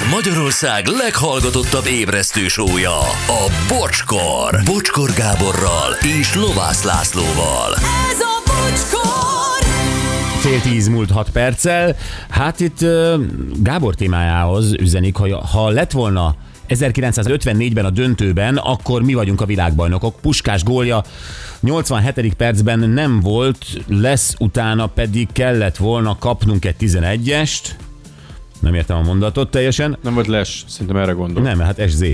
Ez Magyarország leghallgatottabb ébresztő sója, a Bocskor. Bocskor Gáborral és Lovász Lászlóval. Ez a bocskor! Fél tíz múlt hat perccel. Hát itt Gábor témájához üzenik, hogy ha lett volna 1954-ben a döntőben, akkor mi vagyunk a világbajnokok. Puskás gólja 87. percben nem volt, lesz utána pedig kellett volna kapnunk egy 11-est. Nem értem a mondatot teljesen. Nem volt les, szerintem erre gondol. Nem, hát SZ.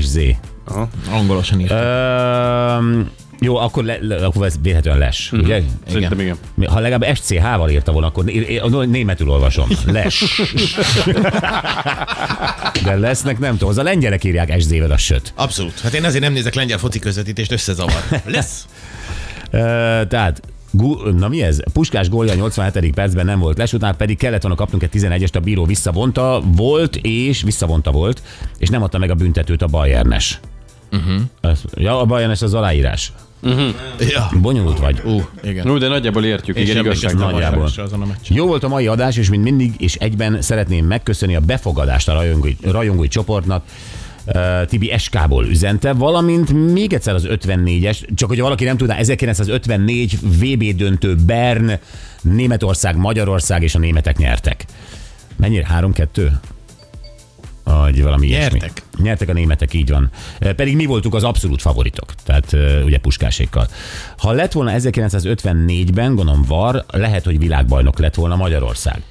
SZ. Aha. Angolosan írt. Öm, jó, akkor, le, le, akkor ez véletlenül les, uh-huh. ugye? Szerintem igen. Ha legalább SCH-val írta volna, akkor németül olvasom. Les. De lesznek, nem tudom. Az a lengyelek írják SZ-vel a söt. Abszolút. Hát én azért nem nézek lengyel foci közvetítést, összezavar. Lesz. Tehát Gu- Na mi ez? Puskás gólja a 87. percben nem volt les, utána pedig kellett volna kapnunk egy 11-est, a bíró visszavonta volt, és visszavonta volt, és nem adta meg a büntetőt a Bayernes. Uh-huh. Ja, a Bayernes az aláírás. Ja. Bonyolult vagy. Ú, igen. No, de nagyjából értjük, igen, igazság nagyjából. Jó volt a mai adás, és mint mindig, és egyben szeretném megköszönni a befogadást a rajongói, rajongói csoportnak. Uh, Tibi SK-ból üzente, valamint még egyszer az 54-es, csak hogy valaki nem tudná, 1954 VB döntő Bern, Németország, Magyarország és a németek nyertek. Mennyire? 3-2? Vagy valami ilyesmi. Nyertek. Nyertek a németek, így van. Pedig mi voltunk az abszolút favoritok, tehát eh, ugye puskásékkal. Ha lett volna 1954-ben, gondolom var, lehet, hogy világbajnok lett volna Magyarország.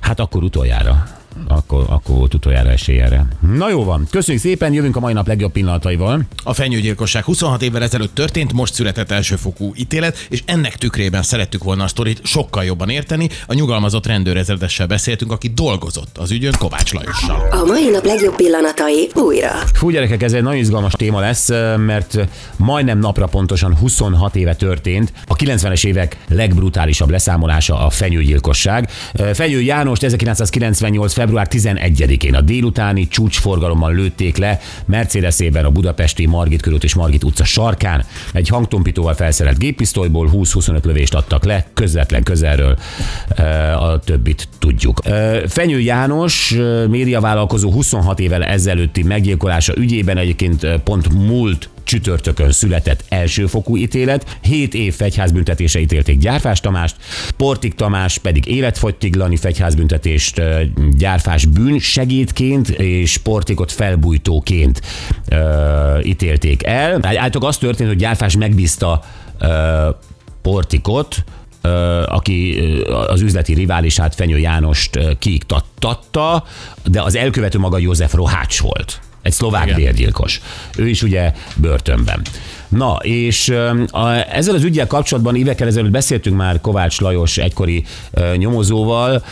Hát akkor utoljára. Akkor, akkor volt utoljára esély erre. Na jó van, köszönjük szépen, jövünk a mai nap legjobb pillanataival. A fenyőgyilkosság 26 évvel ezelőtt történt, most született elsőfokú ítélet, és ennek tükrében szerettük volna a sztorit sokkal jobban érteni. A nyugalmazott rendőrezredessel beszéltünk, aki dolgozott az ügyön Kovács Lajossal. A mai nap legjobb pillanatai újra. Fú, gyerekek, ez egy nagyon izgalmas téma lesz, mert majdnem napra pontosan 26 éve történt a 90-es évek legbrutálisabb leszámolása a fenyőgyilkosság. Fenyő Jánost 1998. február 11-én a délutáni csúcsforgalommal lőtték le Mercedesében a budapesti Margit körút és Margit utca sarkán. Egy hangtompítóval felszerelt géppisztolyból 20-25 lövést adtak le, közvetlen közelről a többit tudjuk. Fenyő János médiavállalkozó 26 évvel ezelőtti meggyilkolása ügyében egyébként pont múlt csütörtökön született elsőfokú ítélet, 7 év fegyházbüntetése ítélték Gyárfás Tamást, Portik Tamás pedig életfogytiglani fegyházbüntetést Gyárfás bűn segédként és Portikot felbújtóként ö, ítélték el. Általában az történt, hogy Gyárfás megbízta ö, Portikot, aki az üzleti riválisát Fenyő Jánost kiiktattatta, de az elkövető maga József Rohács volt. Egy szlovák Igen. bérgyilkos. Ő is ugye börtönben. Na, és ezzel az ügyel kapcsolatban évekkel ezelőtt beszéltünk már Kovács Lajos egykori nyomozóval,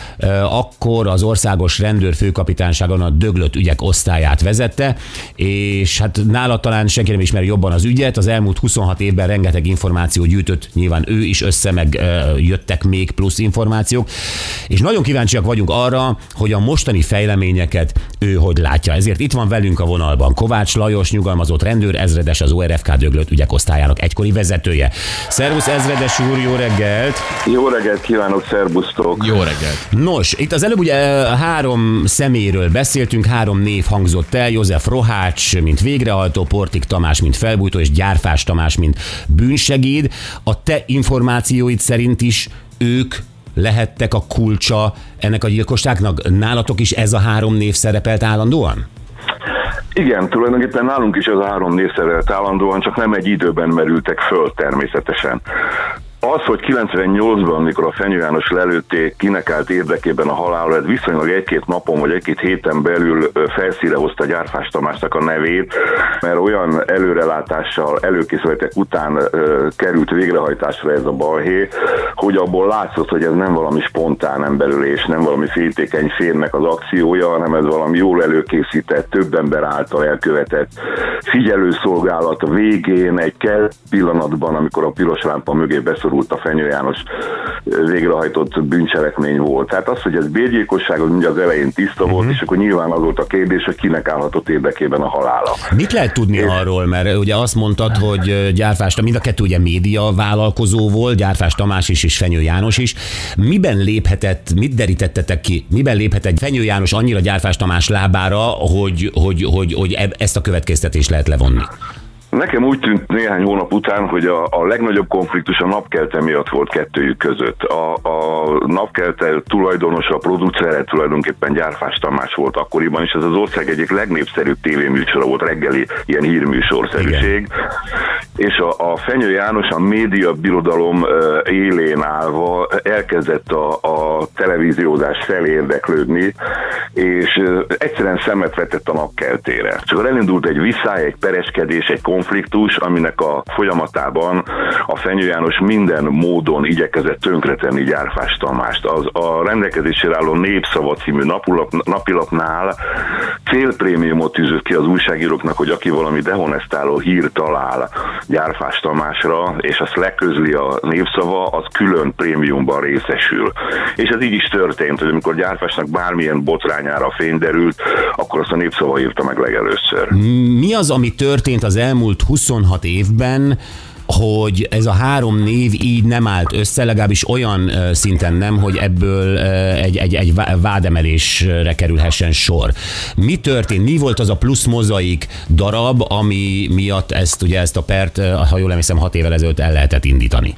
akkor az országos rendőr főkapitányságon a döglött ügyek osztályát vezette, és hát nála talán senki nem ismeri jobban az ügyet, az elmúlt 26 évben rengeteg információ gyűjtött, nyilván ő is össze, meg jöttek még plusz információk, és nagyon kíváncsiak vagyunk arra, hogy a mostani fejleményeket ő hogy látja. Ezért itt van velünk a vonalban Kovács Lajos, nyugalmazott rendőr, ezredes az ORFK döglött ügyek osztályának egykori vezetője. Szervusz ezredes úr, jó reggelt! Jó reggelt kívánok, szerbusztok! Jó reggelt. Nos, itt az előbb ugye eh, három szeméről beszéltünk, három név hangzott el, József Rohács, mint végrehajtó, Portik Tamás, mint felbújtó, és Gyárfás Tamás, mint bűnsegéd. A te információid szerint is ők lehettek a kulcsa ennek a gyilkosságnak? Nálatok is ez a három név szerepelt állandóan? Igen, tulajdonképpen nálunk is ez a három név állandóan, csak nem egy időben merültek föl természetesen. Az, hogy 98-ban, mikor a Fenyő János lelőtték, kinek állt érdekében a halálra, ez viszonylag egy-két napon vagy egy-két héten belül felszíre hozta Gyárfás Tamásnak a nevét, mert olyan előrelátással, előkészületek után ö, került végrehajtásra ez a balhé, hogy abból látszott, hogy ez nem valami spontán emberülés, nem valami féltékeny férnek az akciója, hanem ez valami jól előkészített, több ember által elkövetett figyelőszolgálat végén, egy kell pillanatban, amikor a piros lámpa mögé beszorult a Fenyő János végrehajtott bűncselekmény volt. Tehát az, hogy ez bérgyilkosság, az ugye az elején tiszta volt, és akkor nyilván az volt a kérdés, hogy kinek állhatott érdekében a halála. Mit lehet tudni arról, mert ugye azt mondtad, hogy Gyárfás, mind a kettő ugye média vállalkozó volt, Gyárfás Tamás is és Fenyő János is. Miben léphetett, mit derítettetek ki, miben léphetett Fenyő János annyira Gyárfás Tamás lábára, hogy, hogy, hogy, hogy eb- ezt a következtetést lehet levonni? Nekem úgy tűnt néhány hónap után, hogy a, a legnagyobb konfliktus a napkelte miatt volt kettőjük között. A, a napkelte tulajdonosa, a producere tulajdonképpen Gyárfás Tamás volt akkoriban, és ez az ország egyik legnépszerűbb tévéműsora volt, reggeli ilyen hírműsorszerűség. És a, a Fenyő János a média birodalom élén állva elkezdett a, a televíziózás felé érdeklődni, és egyszerűen szemet vetett a napkeltére. Akkor elindult egy visszáj, egy pereskedés, egy konfliktus, aminek a folyamatában a Fenyő János minden módon igyekezett tönkretenni Gyárfás Tamást. Az a rendelkezésére álló Népszava című napulap, napilapnál célprémiumot tűzött ki az újságíróknak, hogy aki valami dehonestáló hír talál Gyárfás Tamásra, és azt leközli a Népszava, az külön prémiumban részesül. És ez így is történt, hogy amikor Gyárfásnak bármilyen botrányára fény derült, akkor azt a Népszava írta meg legelőször. Mi az, ami történt az elmúlt 26 évben, hogy ez a három név így nem állt össze, legalábbis olyan szinten nem, hogy ebből egy, egy, egy vá- vádemelésre kerülhessen sor. Mi történt? Mi volt az a plusz mozaik darab, ami miatt ezt, ugye ezt a pert, ha jól emlékszem, hat évvel ezelőtt el lehetett indítani?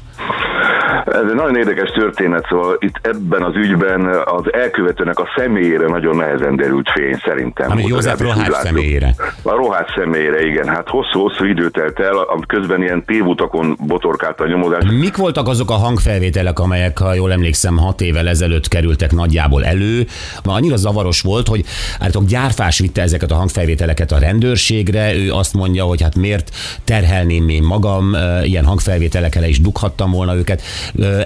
Ez egy nagyon érdekes történet, szóval itt ebben az ügyben az elkövetőnek a személyére nagyon nehezen derült fény szerintem. Ami József Rohács személyére. A Rohács személyére, igen. Hát hosszú-hosszú idő telt el, közben ilyen tévutakon botorkált a nyomozás. Mik voltak azok a hangfelvételek, amelyek, ha jól emlékszem, hat évvel ezelőtt kerültek nagyjából elő? Ma annyira zavaros volt, hogy állítólag gyárfás vitte ezeket a hangfelvételeket a rendőrségre, ő azt mondja, hogy hát miért terhelném én magam, ilyen hangfelvételekkel is dughattam volna őket.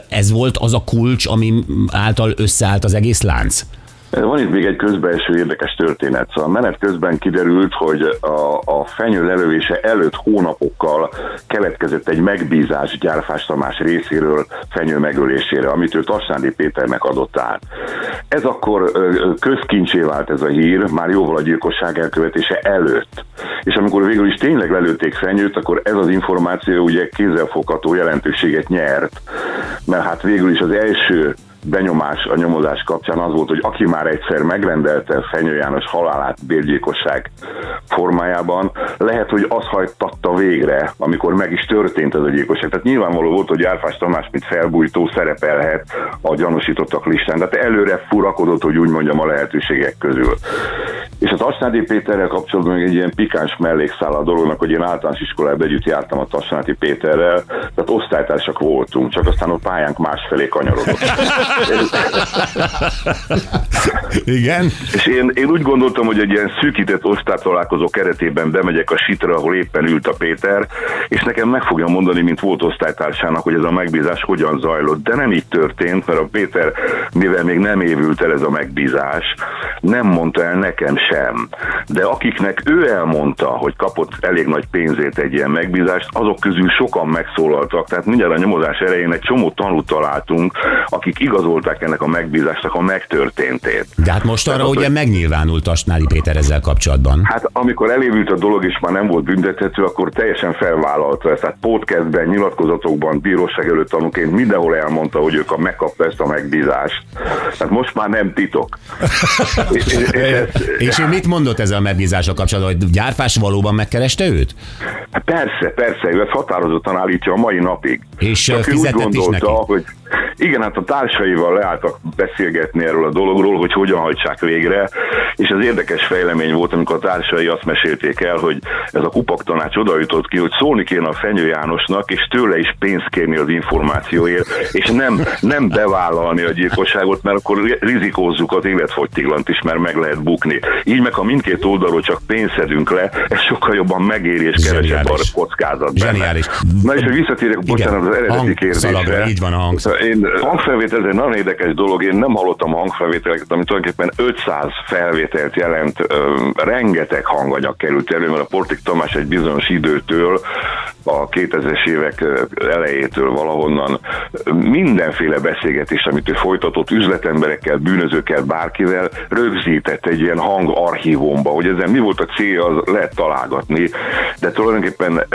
Ez volt az a kulcs, ami által összeállt az egész lánc? Van itt még egy közbelső érdekes történet. Szóval menet közben kiderült, hogy a, a fenyő lelövése előtt hónapokkal keletkezett egy megbízás Gyárfás Tamás részéről fenyő megölésére, amit ő Tassándi Péternek adott át. Ez akkor közkincsé vált ez a hír, már jóval a gyilkosság elkövetése előtt. És amikor végül is tényleg lelőtték fenyőt, akkor ez az információ ugye kézzelfogható jelentőséget nyert, mert hát végül is az első benyomás a nyomozás kapcsán az volt, hogy aki már egyszer megrendelte Fenyő János halálát bérgyilkosság formájában, lehet, hogy az hajtatta végre, amikor meg is történt ez a gyilkosság. Tehát nyilvánvaló volt, hogy Árfás Tamás, mint felbújtó szerepelhet a gyanúsítottak listán. Tehát előre furakodott, hogy úgy mondjam, a lehetőségek közül. És az Tasnádi Péterrel kapcsolatban még egy ilyen pikáns mellékszál a dolognak, hogy én általános iskolában együtt jártam a Tasnádi Péterrel, tehát osztálytársak voltunk, csak aztán a pályánk másfelé kanyarodott. Igen. És én, én úgy gondoltam, hogy egy ilyen szűkített osztálytalálkozó keretében bemegyek a sitra, ahol éppen ült a Péter, és nekem meg fogja mondani, mint volt osztálytársának, hogy ez a megbízás hogyan zajlott. De nem így történt, mert a Péter, mivel még nem évült el ez a megbízás, nem mondta el nekem sem. De akiknek ő elmondta, hogy kapott elég nagy pénzét egy ilyen megbízást, azok közül sokan megszólaltak. Tehát mindjárt a nyomozás elején egy csomó tanút találtunk, akik igazolták ennek a megbízásnak a megtörténtét. De hát most arra Tehát ugye hogy- megnyilvánult a Snádi Péter ezzel kapcsolatban. Hát amikor elévült a dolog, és már nem volt büntethető, akkor teljesen felvállalta ezt. Tehát podcastben, nyilatkozatokban, bíróság előtt tanúként mindenhol elmondta, hogy ők a megkapta ezt a megbízást. Tehát most már nem titok. és, és, és, ez- És ő mit mondott ezzel a megbízással kapcsolatban, hogy Gyárfás valóban megkereste őt? Hát persze, persze, ő ezt határozottan állítja a mai napig. És, Csak ö, ő úgy fizetett is gondolta, neki? hogy igen, hát a társaival leálltak beszélgetni erről a dologról, hogy hogyan hajtsák végre, és ez érdekes fejlemény volt, amikor a társai azt mesélték el, hogy ez a kupak tanács oda jutott ki, hogy szólni kéne a Fenyő Jánosnak, és tőle is pénzt kérni az információért, és nem, nem bevállalni a gyilkosságot, mert akkor rizikózzuk az életfogytiglant is, mert meg lehet bukni. Így meg, ha mindkét oldalról csak pénzt szedünk le, ez sokkal jobban megéri, és kevesebb a kockázat. Zseniális. Na és hogy visszatérjek, bocsánat, az eredeti hangszalagra, kérdésre. így van a hangszal. Én hangfelvétel, ez egy nagyon érdekes dolog, én nem hallottam hangfelvételeket, ami tulajdonképpen 500 felvételt jelent, rengeteg hanganyag került elő, mert a Portik Tamás egy bizonyos időtől, a 2000-es évek elejétől valahonnan mindenféle beszélgetés, amit ő folytatott üzletemberekkel, bűnözőkkel, bárkivel, rögzített egy ilyen hangarchívumba, hogy ezen mi volt a célja, az lehet találgatni, de tulajdonképpen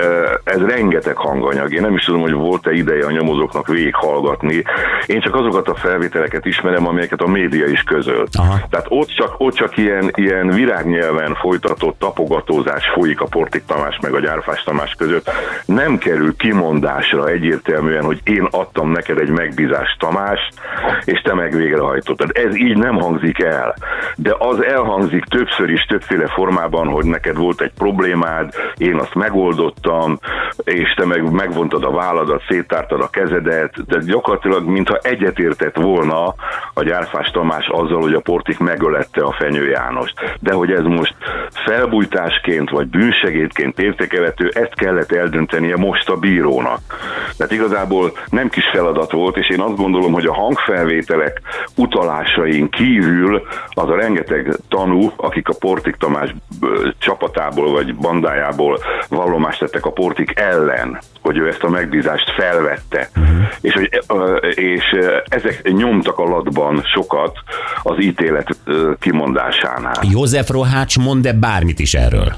ez rengeteg hanganyag. Én nem is tudom, hogy volt-e ideje a nyomozóknak végighallgatni. Én csak azokat a felvételeket ismerem, amelyeket a média is közölt. Aha. Tehát ott csak, ott csak ilyen, ilyen virágnyelven folytatott tapogatózás folyik a Portik Tamás meg a Gyárfás Tamás között. Nem kerül kimondásra egyértelműen, hogy én adtam neked egy megbízást Tamás, és te meg végrehajtottad. Ez így nem hangzik el. De az elhangzik többször is, többféle formában, hogy neked volt egy problémád, én azt megoldottam, és te meg megvontad a válladat, széttártad a kezedet, de gyakorlatilag mintha egyetértett volna a Gyárfás Tamás azzal, hogy a Portik megölette a Fenyő Jánost. De hogy ez most felbújtásként vagy bűnsegédként értékelhető, ezt kellett eldöntenie most a bírónak. Tehát igazából nem kis feladat volt, és én azt gondolom, hogy a hangfelvételek utalásain kívül az a rengeteg tanú, akik a Portik Tamás csapatából vagy bandájából vallomást tettek a Portik ellen, hogy ő ezt a megbízást felvette, és, hogy, és ezek nyomtak a latban sokat az ítélet kimondásánál. József Rohács mond-e bármit is erről?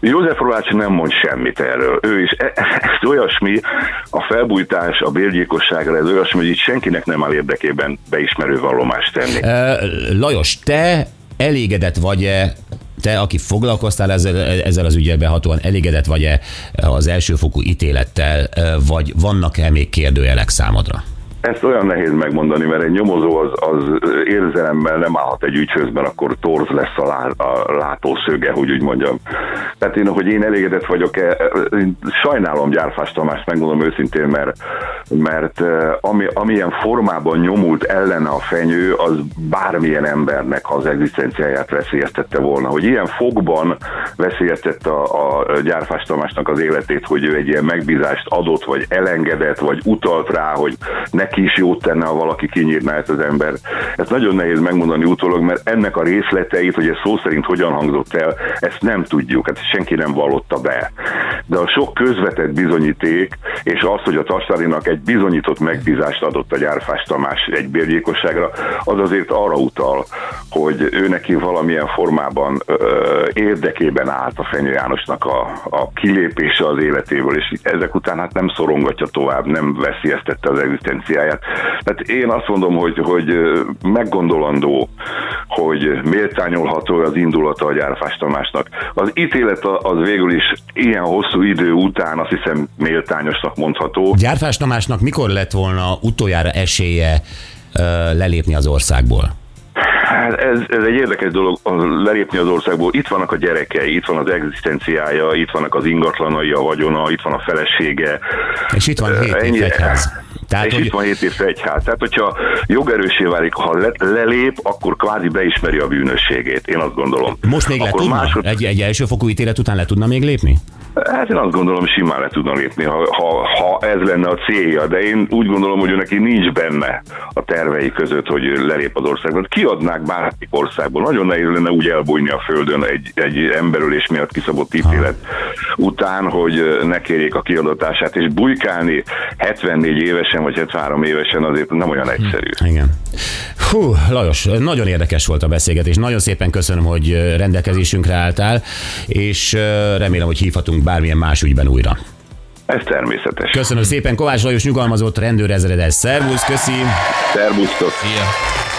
József Rolács nem mond semmit erről. Ő is, e- ez olyasmi, a felbújtás, a bérgyilkosságra, ez olyasmi, hogy itt senkinek nem áll érdekében beismerő vallomást tenni. Ö, Lajos, te elégedett vagy-e te, aki foglalkoztál ezzel, ezzel az ügyel behatóan, elégedett vagy-e az elsőfokú ítélettel, vagy vannak-e még kérdőjelek számodra? Ezt olyan nehéz megmondani, mert egy nyomozó az, az érzelemmel nem állhat egy ügyhöz, mert akkor torz lesz a, lá, a látószöge, hogy úgy mondjam. Tehát én, hogy én elégedett vagyok-e, én sajnálom Gyárfás Tamást, megmondom őszintén, mert, mert eh, ami, amilyen formában nyomult ellene a fenyő, az bármilyen embernek az egzisztenciáját veszélyeztette volna. Hogy ilyen fogban veszélyeztette a, a Gyárfás Tamásnak az életét, hogy ő egy ilyen megbízást adott, vagy elengedett, vagy utalt rá, hogy neki is jót tenne, ha valaki kinyírná ezt az ember. Ez nagyon nehéz megmondani utólag, mert ennek a részleteit, hogy ez szó szerint hogyan hangzott el, ezt nem tudjuk, hát senki nem vallotta be. De a sok közvetett bizonyíték, és az, hogy a Tassárinak egy bizonyított megbízást adott a Gyárfás Tamás egy bérgyilkosságra, az azért arra utal, hogy ő neki valamilyen formában ö, érdekében állt a Fenyő Jánosnak a, a kilépése az életéből, és ezek után hát nem szorongatja tovább, nem veszélyeztette az egzisztenciáját. Tehát én azt mondom, hogy, hogy meggondolandó, hogy méltányolható az indulata a Gyárfás Tamásnak. Az ítélet az végül is ilyen hosszú idő után azt hiszem méltányosnak mondható. Gyárfás Tamásnak mikor lett volna utoljára esélye lelépni az országból? Hát ez, ez egy érdekes dolog lelépni az országból. Itt vannak a gyerekei, itt van az egzisztenciája, itt vannak az ingatlanai, a vagyona, itt van a felesége. És itt van hét ennyi- fegyház. Tehát, és hogy itt van 7 év fegyház. Tehát, hogyha jogerősé válik, ha le, lelép, akkor kvázi beismeri a bűnösségét. Én azt gondolom. most még le akkor tudna? másod- Egy, egy elsőfokú ítélet után le tudna még lépni? Hát én azt gondolom, simán le tudna lépni, ha, ha, ha ez lenne a célja, de én úgy gondolom, hogy ő neki nincs benne a tervei között, hogy lelép az országból. Kiadnák bármelyik országból. Nagyon nehéz lenne úgy elbújni a földön egy, egy emberölés miatt kiszabott ítélet után, hogy ne kérjék a kiadatását, és bujkálni 74 évesen vagy 73 évesen azért nem olyan egyszerű. Igen. Hú, Lajos, nagyon érdekes volt a beszélgetés. Nagyon szépen köszönöm, hogy rendelkezésünkre álltál, és remélem, hogy hívhatunk bármilyen más ügyben újra. Ez természetes. Köszönöm szépen, Kovács Lajos nyugalmazott rendőrezredes. Szervusz, köszi! Szervusztok! Szia.